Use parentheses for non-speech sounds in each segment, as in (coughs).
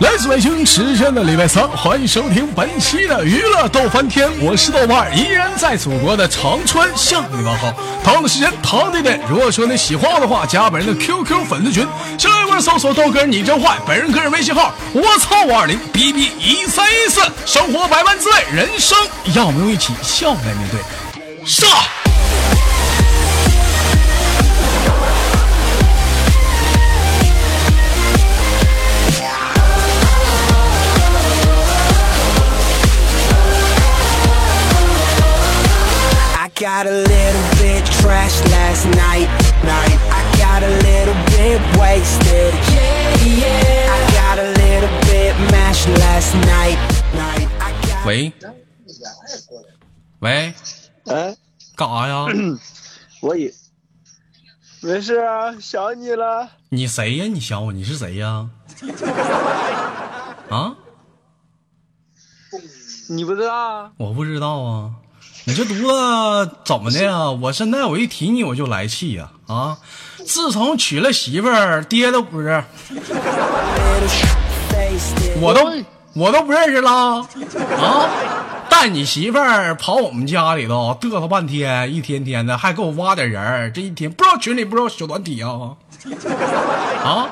来自北京时间的礼拜三，欢迎收听本期的娱乐逗翻天，我是豆瓣，依然在祖国的长春向你问好。同样的时间，同样的地点，如果说你喜欢我的话，加本人的 QQ 粉丝群，新浪微博搜索豆哥你真坏，本人个人微信号我操五二零 B B 一三一四，生活百般滋味，人生让我们用一起笑来面对。上。I got a little bit trashed last night. Night. I got a little bit wasted. Yeah, yeah. I got a little bit mashed last night. Night. I got 喂，喂，哎，干啥呀？(clears throat) 我也没事啊，想你了。你谁呀？你想我？你是谁呀？(laughs) 啊？你不知道啊？我不知道啊。你这犊子怎么的呀？我现在我一提你我就来气呀！啊！自从娶了媳妇儿，爹都不是，(laughs) 我都我都不认识了啊！带你媳妇儿跑我们家里头嘚瑟半天，一天天的还给我挖点人儿，这一天不知道群里不知道小团体啊啊！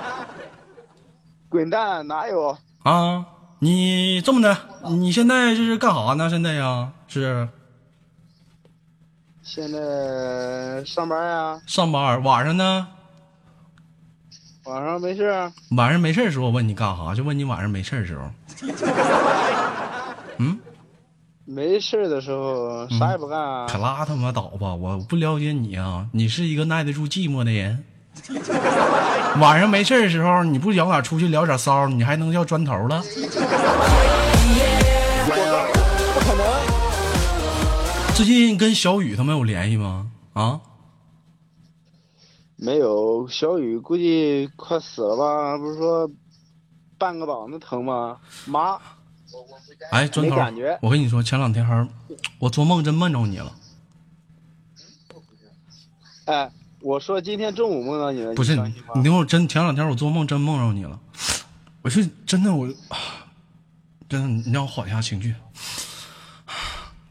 滚蛋，哪有？啊，你这么的，你现在这是干啥呢？现在呀，是现在上班呀，上班，晚上呢？晚上没事啊。晚上没事的时候我问你干啥？就问你晚上没事的时候。嗯没事的时候啥也不干啊。可拉他妈倒吧！我不了解你啊，你是一个耐得住寂寞的人。晚上没事的时候，你不摇点出去聊点骚，你还能叫砖头了？(laughs) 最近跟小雨他们有联系吗？啊？没有。小雨估计快死了吧？不是说半个膀子疼吗？妈，哎，砖头没感觉，我跟你说，前两天儿我做梦真梦着你了。哎，我说今天中午梦到你了，不是你你相信吗？你听我真前两天我做梦真梦着你了，我是真的我，真的你让我缓一下情绪。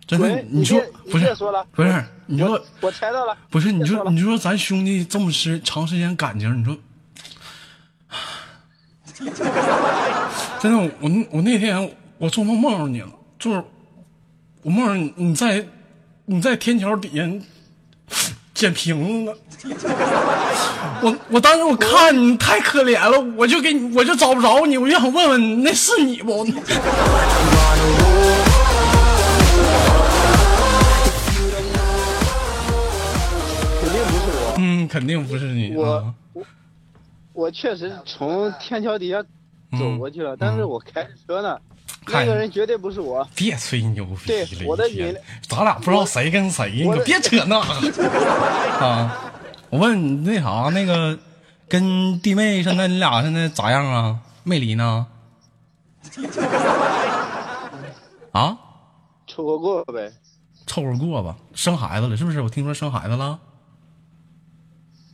真的，你说不是说了不是你说我我猜到了，不是你说你说咱兄弟这么时长时间感情，你说，(laughs) 真的我我那天我做梦梦着你了，就是我梦着你你在你在天桥底下捡瓶子呢。我我当时我看你太可怜了，我就给你我就找不着你，我就想问问那是你不？(laughs) 嗯，肯定不是你我啊。我我确实从天桥底下走过去了，但是我开着车呢，那个人绝对不是我。别吹牛逼对了，我的一天咱俩不知道谁跟谁，你可别扯那个 (laughs) 啊！我问你那啥，那个跟弟妹现在你俩现在咋样啊？没离呢？啊？凑合过呗。凑合过吧，生孩子了是不是？我听说生孩子了，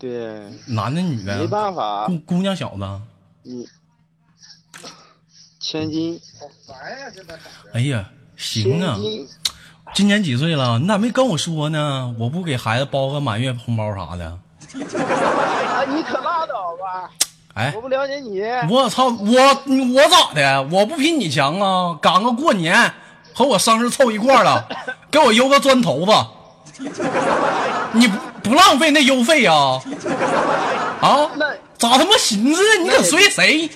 对，男的女的？没办法，姑姑娘小子？你千金，哎呀，行啊今年几岁了？你咋没跟我说呢？我不给孩子包个满月红包啥的？啊，(laughs) 你可拉倒吧！哎我，不了解你，我操，我我咋的？我不比你强啊！赶个过年和我生日凑一块了，(laughs) 给我邮个砖头子，(laughs) 你不不浪费那邮费啊？(laughs) 啊？咋他妈寻思的？你可随谁？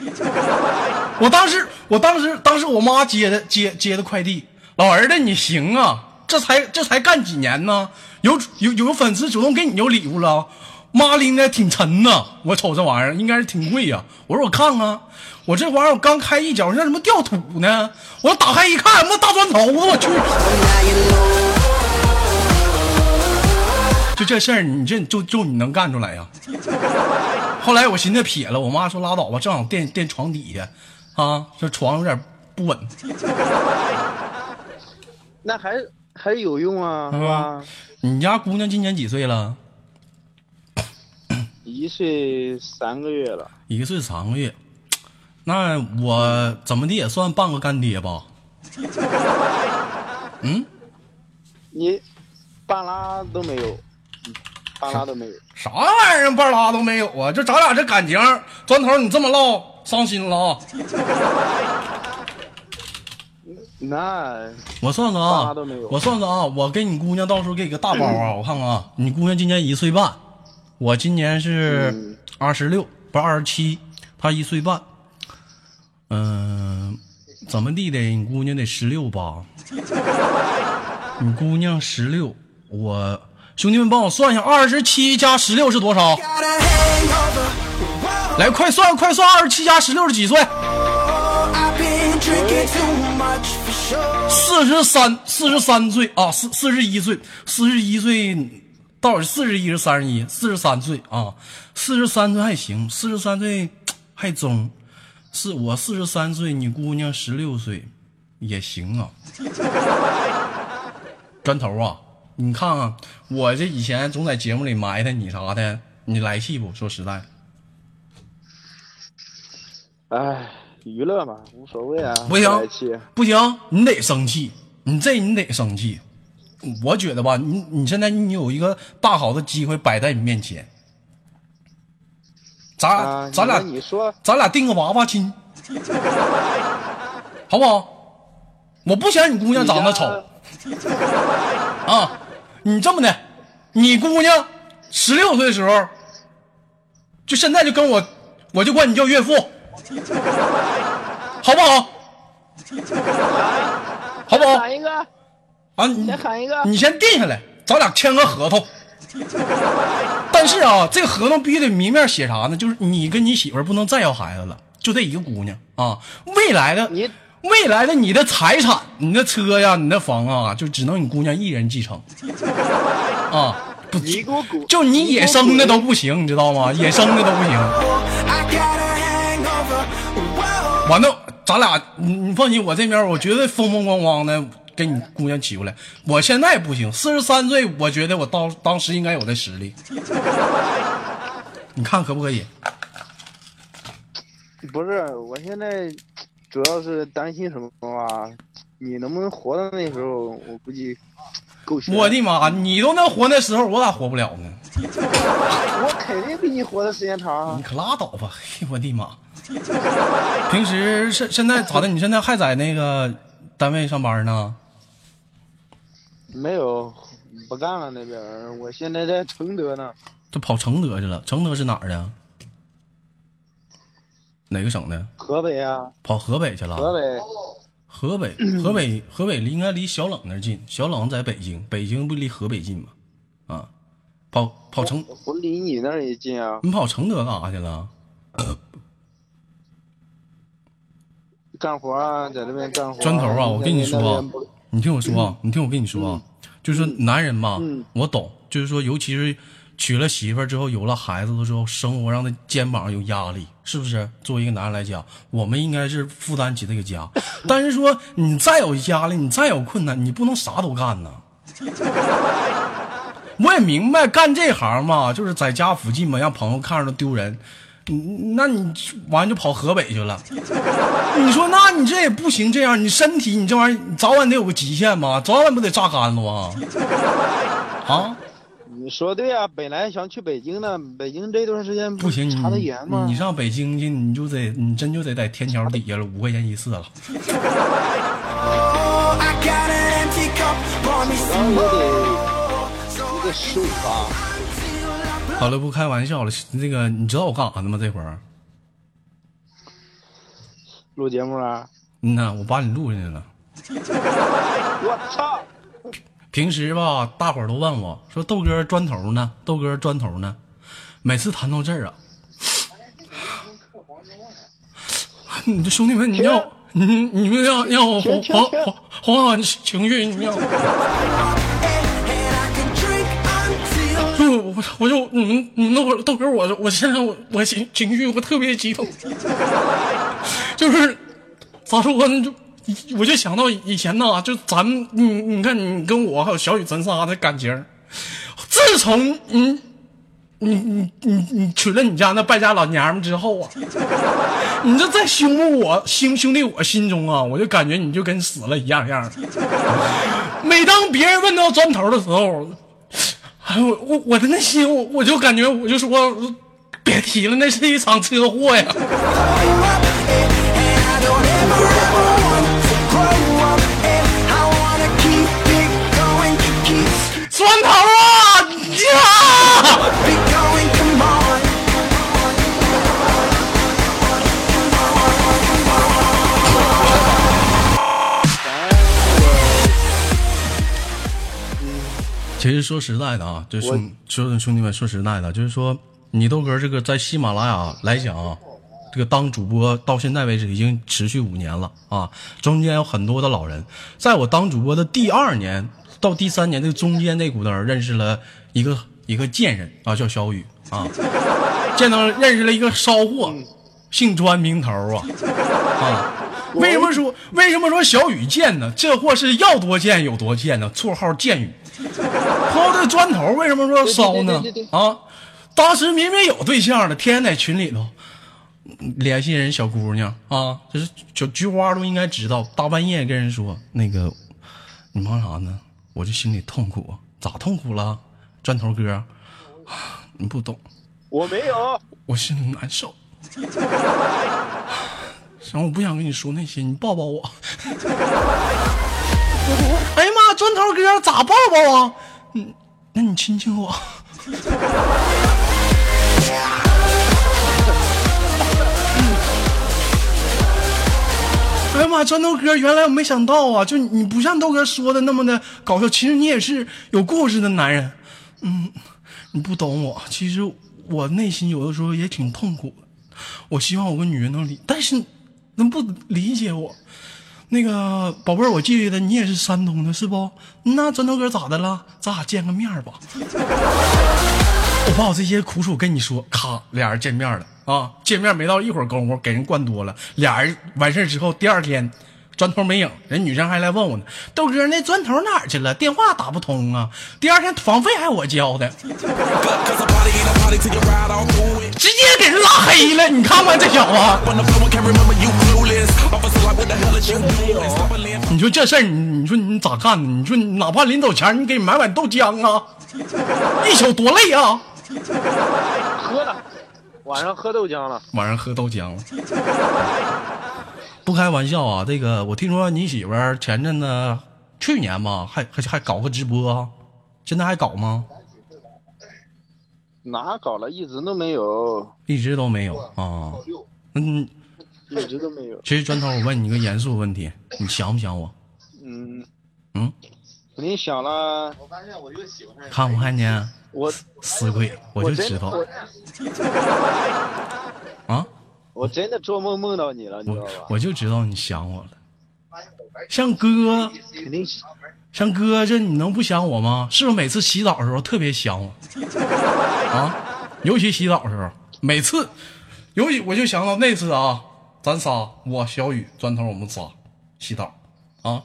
我当时，我当时，当时我妈接的接接的快递，老儿子你行啊，这才这才干几年呢？有有有粉丝主动给你邮礼物了，妈拎的挺沉呐，我瞅这玩意儿应该是挺贵呀、我说我看看，我这玩意儿我刚开一脚，像什么掉土呢？我打开一看，他妈大砖头子，我去！这事儿，你这就就你能干出来呀？(laughs) 后来我寻思撇了，我妈说拉倒吧，正好垫垫床底下，啊，这床有点不稳。(laughs) 那还还是有用啊，是吧？你家姑娘今年几岁了？(coughs) 一岁三个月了，一岁三个月。那我怎么的也算半个干爹吧？(laughs) 嗯，你半拉都没有，嗯半拉都没有。啥玩意儿半拉都没有啊？就咱俩这感情，砖头你这么唠，伤心了啊！(laughs) 那我算算啊我算算啊，我给你姑娘到时候给你个大包啊，我看看啊，你姑娘今年一岁半，我今年是嗯二十六，不是二十七，她一岁半。嗯、怎么地的？你姑娘得十六吧？(laughs) 你姑娘十六，我兄弟们帮我算一下，二十七加十六是多少？来，快算快算，二十七加十六是几岁？四十三，四十三岁啊，四四十一岁，四十一岁，到底四十一是三十一？四十三岁啊，四十三岁还行，四十三岁还中，是我四十三岁，你姑娘十六岁，也行啊。(laughs) 砖头啊，你看看我这以前总在节目里埋汰你啥的，你来气不？说实在的，哎，娱乐嘛，无所谓啊。不行，不行，你得生气，你这你得生气。我觉得吧，你你现在你有一个大好的机会摆在你面前，咱、啊，咱俩你说，咱俩定个娃娃亲，(laughs) 好不好？我不嫌你姑娘长得丑啊，你这么的，你姑娘十六岁的时候，就现在就跟我，我就管你叫岳父，(laughs) 好不好？(laughs) 好不好？喊一个，啊，你先喊一个。你先定下来，咱俩签个合同。(laughs) 但是啊，这个合同必须得明面写啥呢？就是你跟你媳妇儿不能再要孩子了，就这一个姑娘啊。未来的你未来的你的财产、你的车呀、你的房啊，就只能你姑娘一人继承啊。不！就你野生的都不行，你知道吗？野生的都不行。完了，咱俩你你放心，我这边我绝对风风光光的给你姑娘娶过来。我现在不行，四十三岁，我觉得我当当时应该有的实力。你看可不可以？不是，我现在主要是担心什么啊？你能不能活到那时候？我估计。我的妈，你都能活那时候，我咋活不了呢？(laughs) 我肯定比你活的时间长啊你！可拉倒吧！嘿，我的妈！平时现现在咋的？你现在还在那个单位上班呢？没有，不干了那边。我现在在承德呢，这跑承德去了？承德是哪儿的？哪个省的？河北啊，跑河北去了？河北。河北，河北，河北离应该离小冷那儿近，小冷在北京，北京不离河北近吗？啊，跑跑承，我离你那儿也近啊。你跑承德干啥去了？(coughs) 干活啊，在这边干活。砖头啊，我跟你说你听我说啊，你听我跟你说啊，就是说男人嘛嗯，我懂，就是说，尤其是娶了媳妇儿之后，有了孩子了之后，生活上的肩膀有压力，是不是？作为一个男人来讲，我们应该是负担起这个家。(laughs) 但是说你再有压力，你再有困难，你不能啥都干呐。(laughs) 我也明白，干这行嘛，就是在家附近嘛，让朋友看着都丢人。你，那你完就跑河北去了。(laughs) 你说，那你这也不行，这样你身体你这玩意儿，你早晚得有个极限嘛，早晚不得榨干了啊？啊，你说对啊，本来想去北京的，北京这段时间不行，查严吗？你上北京去，你就得你真就得在天桥底下了，五块钱一次了。Oh, 然后得也得十五吧。好了，不开玩笑了。那个，你知道我干啥呢吗？这会儿，录节目啊！嗯呐，我把你录进去了。(laughs) 我操！平时吧，大伙儿都问我说：“豆哥砖头呢？豆哥砖头呢？”每次谈到这儿啊，你这兄弟们，你要你你们要让我缓缓缓缓缓情绪，你要就我我就你们你们那会儿豆哥，我我现在我我情情绪我特别激动，就是咋说呢？就我就想到以前呢，就咱们你你看你跟我还有小雨咱仨的感情，自从你你你你你娶了你家那败家老娘们之后啊，(laughs) 你这在兄弟我兄兄弟我心中啊，我就感觉你就跟死了一样一样的。每当别人问到砖头的时候，哎我我我的内心我我就感觉我就说别提了，那是一场车祸呀。其实说实在的啊，就兄说兄弟们说实在的，就是说你豆哥这个在喜马拉雅来讲啊，这个当主播到现在为止已经持续五年了啊，中间有很多的老人，在我当主播的第二年到第三年这个中间那股灯儿认识了一个一个贱人啊，叫小雨啊，见到认识了一个骚货，姓专名头啊 (laughs) 啊。为什么说为什么说小雨贱呢？这货是要多贱有多贱呢？绰号贱雨。抛的砖头为什么说烧呢对对对对？啊，当时明明有对象的，天天在群里头联系人小姑娘啊，就是小菊花都应该知道，大半夜跟人说那个你忙啥呢？我这心里痛苦啊，咋痛苦了？砖头哥，你不懂，我没有，我心里难受。(laughs) 行，我不想跟你说那些，你抱抱我。(laughs) 哎砖头哥咋抱抱啊？嗯，那你亲亲我。(laughs) 哎呀妈，砖头哥，原来我没想到啊，就你不像豆哥说的那么的搞笑，其实你也是有故事的男人。嗯，你不懂我，其实我内心有的时候也挺痛苦的。我希望我个女人能理，但是能不理解我。那个宝贝儿，我记得你也是山东的，是不？那砖头哥咋的了？咱俩见个面吧。(laughs) 我把我这些苦楚跟你说，咔，俩人见面了啊！见面没到一会儿功夫，给人灌多了。俩人完事儿之后，第二天砖头没影，人女生还来问我呢，豆哥那砖头哪儿去了？电话打不通啊！第二天房费还我交的，直接给人拉黑了。你看看这小子，你说这事儿，你你说你咋干呢？你说你哪怕临走前你给买碗豆浆啊，一宿多累啊！喝了，晚上喝豆浆了。晚上喝豆浆了。不开玩笑啊，这个我听说你媳妇儿前阵子去年吧，还还还搞个直播啊，现在还搞吗？哪搞了？一直都没有，一直都没有啊。嗯，一直都没有。其实砖头，我问你个严肃问题，你想不想我？嗯嗯，肯定想了。看不看见？我死鬼，我就知道啊，我真的做梦梦到你了，你知道我吧？我就知道你想我了。像哥，肯定是像哥，这你能不想我吗？是不是每次洗澡的时候特别想我？啊，尤其洗澡的时候，每次，尤其我就想到那次啊，咱仨，我小雨、砖头，我们仨洗澡，啊，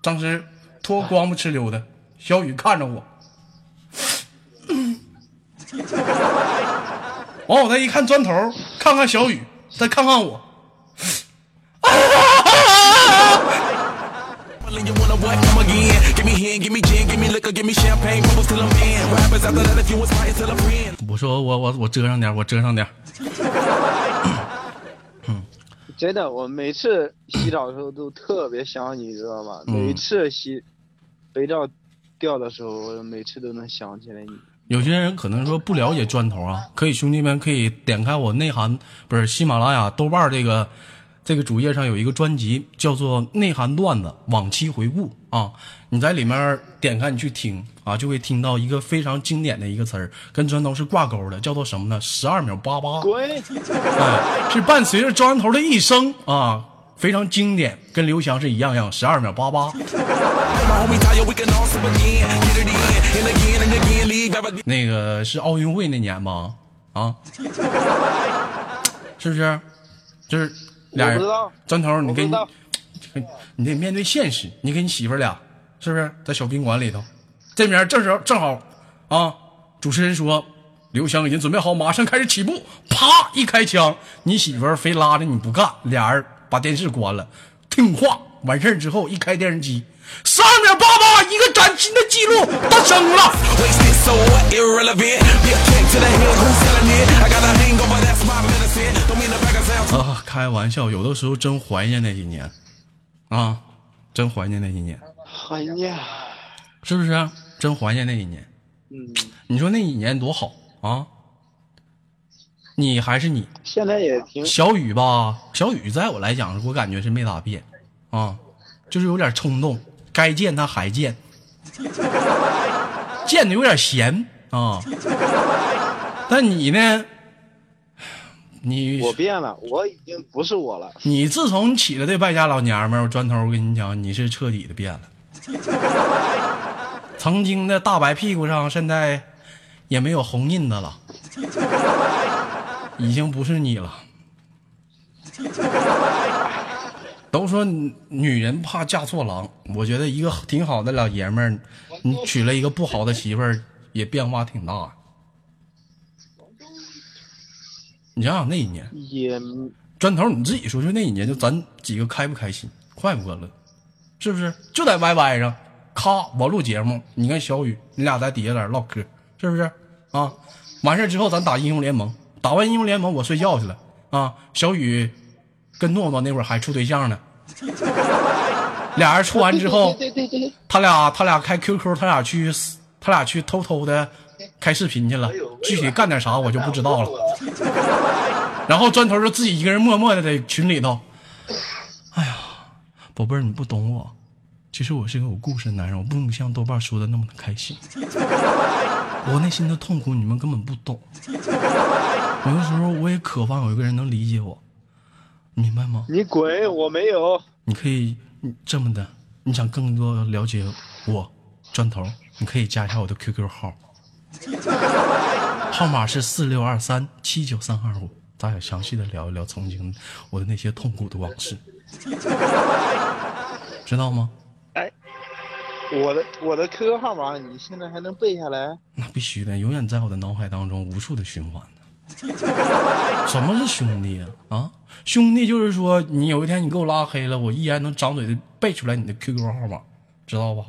当时脱光不哧溜的，小雨看着我，(laughs) 完我再一看砖头，看看小雨，再看看我。我说我我我遮上点，我遮上点。(clears throat) 真的，我每次洗澡的时候都特别想你，知道吗？每次洗肥皂掉的时候，我每次都能想起来你。有些人可能说不了解砖头啊，可以兄弟们可以点开我内涵不是喜马拉雅豆瓣这个这个主页上有一个专辑叫做《内涵段子往期回顾》啊，你在里面点开你去听啊，就会听到一个非常经典的一个词儿，跟砖头是挂钩的，叫做什么呢？十二秒八八。滚！哎，是伴随着砖头的一生啊，非常经典，跟刘翔是一样样，十二秒八八。那个是奥运会那年吗？啊，(laughs) 是不是？就是俩人我不知道，砖头，你跟 (laughs) 你得面对现实，你跟你媳妇儿俩是不是在小宾馆里头？这边正时候正好啊，主持人说刘翔已经准备好，马上开始起步，啪一开枪，你媳妇儿非拉着你不干，俩人把电视关了，听话。完事儿之后一开电视机，三点八八，一个崭新的记录诞生了。啊，开玩笑，有的时候真怀念那几年啊，真怀念那几年，怀念，是不是？真怀念那几年。嗯，你说那几年多好啊？你还是你，现在也挺小雨吧？小雨在我来讲，我感觉是没咋变啊，就是有点冲动。该见他还见，见的有点闲啊。但你呢？你我变了，我已经不是我了。你自从起了这败家老娘们儿，我砖头，我跟你讲，你是彻底的变了。曾经的大白屁股上，现在也没有红印子了，已经不是你了。都说女女人怕嫁错郎，我觉得一个挺好的老爷们儿，你娶了一个不好的媳妇儿，也变化挺大。你想想那一年，也砖头，你自己说说那一年，就咱几个开不开心，快不快乐，是不是？就在 YY 上，咔，我录节目，你跟小雨，你俩在底下在那唠嗑，是不是？啊，完事儿之后咱打英雄联盟，打完英雄联盟我睡觉去了啊。小雨跟诺诺那会儿还处对象呢，俩人处完之后，对对对对，他俩他俩开 QQ，他俩去他俩去偷偷的开视频去了，具体干点啥我就不知道了。然后砖头就自己一个人默默的在群里头，哎呀，宝贝儿，你不懂我，其实我是个有故事的男人，我不能像豆瓣说的那么的开心，我内心的痛苦你们根本不懂。有的时候我也渴望有一个人能理解我，明白吗？你滚！我没有。你可以嗯这么的，你想更多了解我，砖头，你可以加一下我的 QQ 号，号码是四六二三七九三二五，咱俩详细的聊一聊曾经我的那些痛苦的往事，知道吗？哎，我的我的 QQ 号码你现在还能背下来？那必须的，永远在我的脑海当中无数的循环呢。(laughs) 什么是兄弟啊？啊，兄弟就是说，你有一天你给我拉黑了，我依然能张嘴的背出来你的 QQ 号码，知道吧？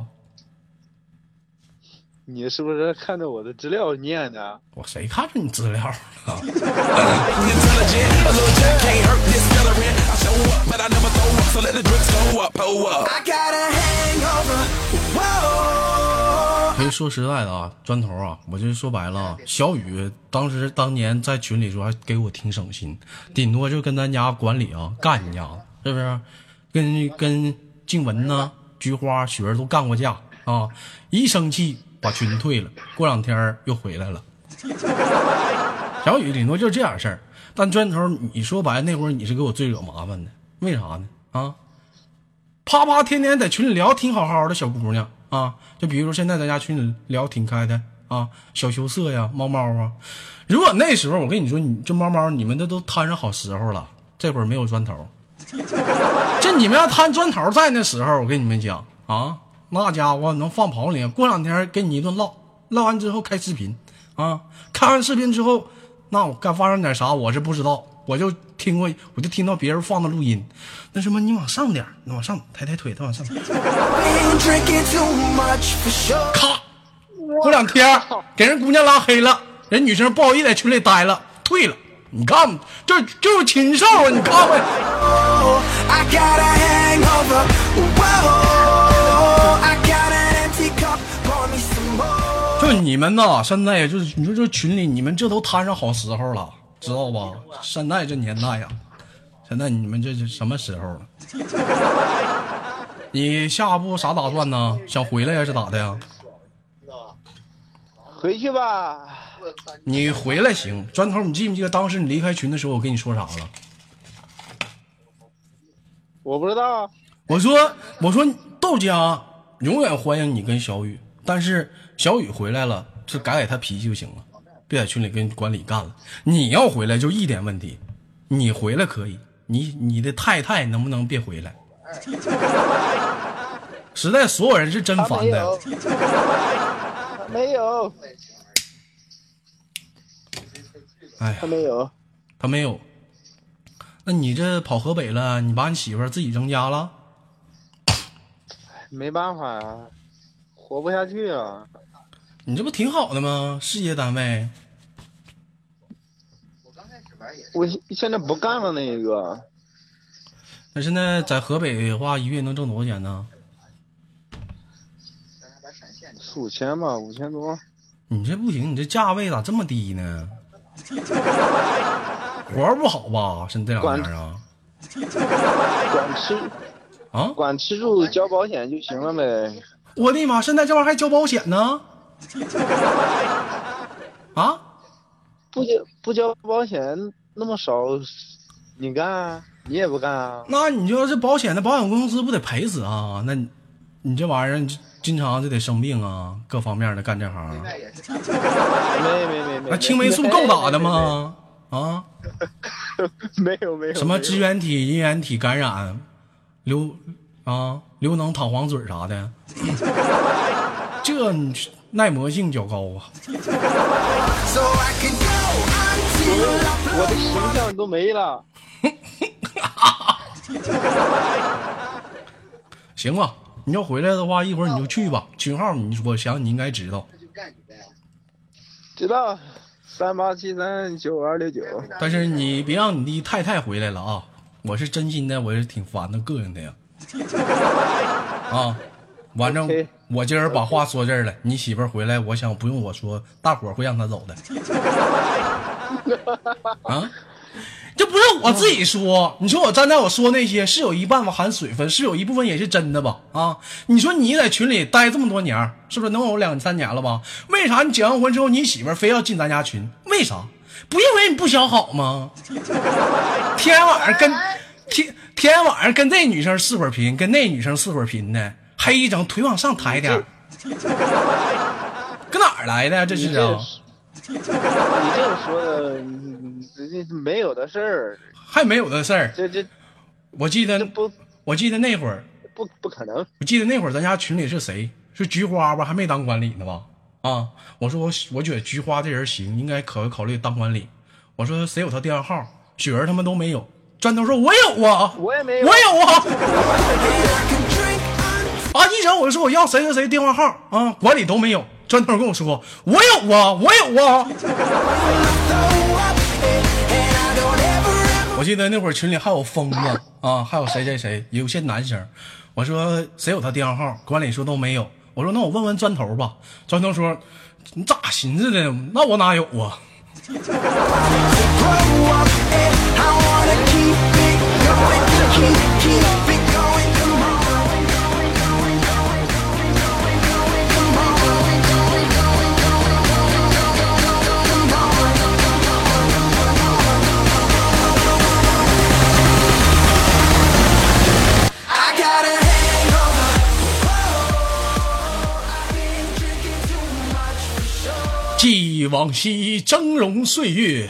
你是不是看着我的资料念的？我谁看着你资料了？(laughs) 可以说实在的啊，砖头啊，我就说白了啊，小雨当时当年在群里说还给我挺省心，顶多就跟咱家管理啊干一架子，是不是？跟跟静雯呐、菊花、雪儿都干过架啊，一生气把群退了，过两天又回来了。小雨顶多就这点事儿，但砖头，你说白了那会儿你是给我最惹麻烦的，为啥呢？啊？啪啪天天在群里聊挺好好的小姑娘啊，就比如说现在咱家群里聊挺开的啊，小羞涩呀，猫猫啊。如果那时候我跟你说，你这猫猫你们这都摊上好时候了，这会儿没有砖头，(laughs) 这你们要摊砖头在那时候，我跟你们讲啊，那家伙能放跑里，过两天跟你一顿唠，唠完之后开视频啊，看完视频之后，那我该发生点啥我是不知道，我就听过，我就听到别人放的录音，那什么你往上点，你往上抬抬腿，再往上。咔，过两天给人姑娘拉黑了，人女生不好意思在群里待了，退了。你看，这就是禽兽啊！你看看，Oh, I got a hangover. Whoa. I got an empty cup. Pour me some more. 就你们呐，现在就是你说这群里，你们这都摊上好时候了，知道吧？现在这年代呀，现在你们这是什么时候了？(laughs) 你下一步啥打算呢？想回来呀，是咋的呀？回去吧。你回来行，砖头，你记不记得当时你离开群的时候，我跟你说啥了？我不知道啊。我说，我说豆家，永远欢迎你跟小雨，但是小雨回来了，就改改他脾气就行了，别在群里跟管理干了。你要回来就一点问题，你回来可以，你你的太太能不能别回来？实在所有人是真烦的没有，，哎呀他，没有。他没有。那你这跑河北了，你把你媳妇儿自己扔家了？没办法呀、活不下去啊。你这不挺好的吗？事业单位，我现在不干了那个，那现在在河北的话，一月能挣多少钱呢？四五千吧，五千多。你这不行，你这价位咋这么低呢？(laughs) 活儿不好吧？现在这两年啊管吃啊！管吃住交保险就行了呗。我的妈！现在这玩意儿还交保险呢？啊？不交不交保险那么少，你干啊？你也不干啊？那你就这保险的保险公司不得赔死啊？那你你这玩意儿你经常就得生病啊，各方面的干这行，(laughs) 没没没没。那青霉素够打的？吗？啊？(laughs) 没有没有。什么支原体、衣原体感染，流啊流脓淌黄水啥的，(laughs) 这你耐磨性较高啊。(laughs) 我的形象都没了。(laughs) 行吧，你要回来的话，一会儿你就去吧。群号你我想你应该知道，知道，三八七三九二六九。但是你别让你的太太回来了啊！我是真心的，我是挺烦的，膈应的呀。啊，反正我今儿把话说这儿了，你媳妇儿回来，我想不用我说，大伙儿会让她走的。(laughs) 啊，这不是我自己说，你说我站在我说那些是有一半吧含水分，是有一部分也是真的吧？啊，你说你在群里待这么多年，是不是能有两三年了吧？为啥你结完婚之后，你媳妇儿非要进咱家群？为啥？不因为你不想好吗？天天晚上跟天天天晚上跟这女生四会儿频，跟那女生四会儿频的，黑一整腿往上抬点儿，搁哪儿来的？这是啊，你这个说的，没有的事儿，还没有的事儿。这这我记得不我记得那会儿，不不可能。我记得那会儿咱家群里是谁？是菊花吧？还没当管理呢吧？啊！我说我我觉得菊花这人行，应该考虑考虑当管理。我说谁有他电话号？雪儿他们都没有。砖头说：“我有啊，我也没有我有啊。(laughs) 一整我就说我要谁谁谁电话号啊，管理都没有。砖头跟我说：“我有啊，我有啊。我记得那会儿群里还有疯子啊，还有谁谁谁，有些男生。我说谁有他电话号？管理说都没有。我说那我问问砖头吧。砖头说你咋寻思的？那我哪有啊？For sure. 忆往昔峥嵘岁月，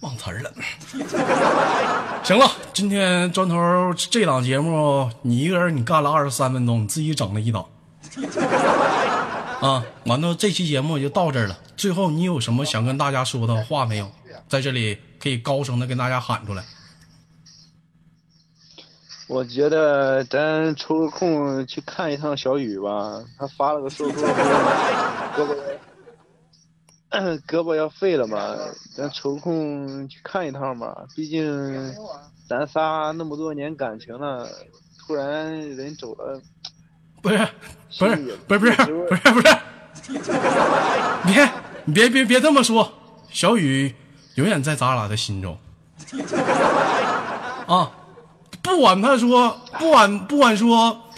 忘词儿了。(laughs) 行了，今天砖头这档节目，你一个人你干了二十三分钟，你自己整了一档。啊，完了，这期节目就到这儿了。最后，你有什么想跟大家说的话没有？在这里可以高声的跟大家喊出来。我觉得咱抽个空去看一趟小雨吧，他发了个说说 (laughs) 胳膊 (coughs) 胳膊要废了嘛，咱抽空去看一趟吧。毕竟咱仨那么多年感情了，突然人走了，不是，不是不是，不是，不是，(laughs) 不是，别，你别别别这么说，小雨永远在咱俩的心中 (laughs) 啊！不管他说，不管不管说，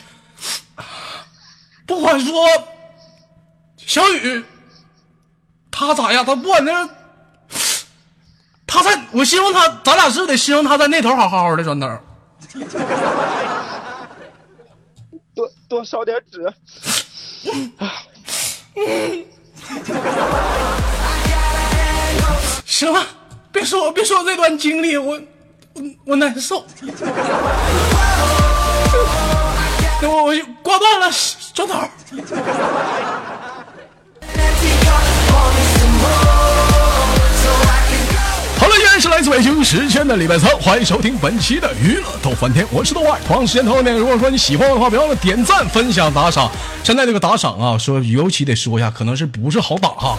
不管说，小雨他咋样？他不管那，他在我希望他，咱俩是得希望他在那头好好的，砖头。多烧点纸。行了，别说别说这段经历，我我我难受。那我我就挂断了，转头。好了，依然是来自北京时间的礼拜三，欢迎收听本期的娱乐逗翻天，我是豆瓣。同样时间同样点，如果说你喜欢我的话，别忘了点赞、分享、打赏。现在这个打赏啊，说尤其得说一下，可能是不是好打哈。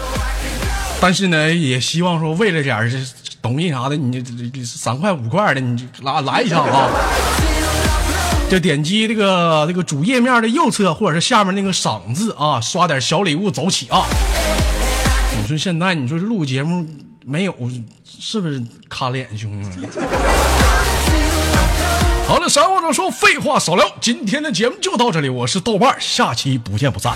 但是呢，也希望说为了点儿这东西啥的，你这这这三块五块的，你就来来一下啊！(laughs) 就点击这个这个主页面的右侧，或者是下面那个赏字啊，刷点小礼物走起啊！你说现在你说录节目没有，是不是卡脸兄弟们？(laughs) 好了，啥话少说，废话少聊，今天的节目就到这里，我是豆瓣，下期不见不散。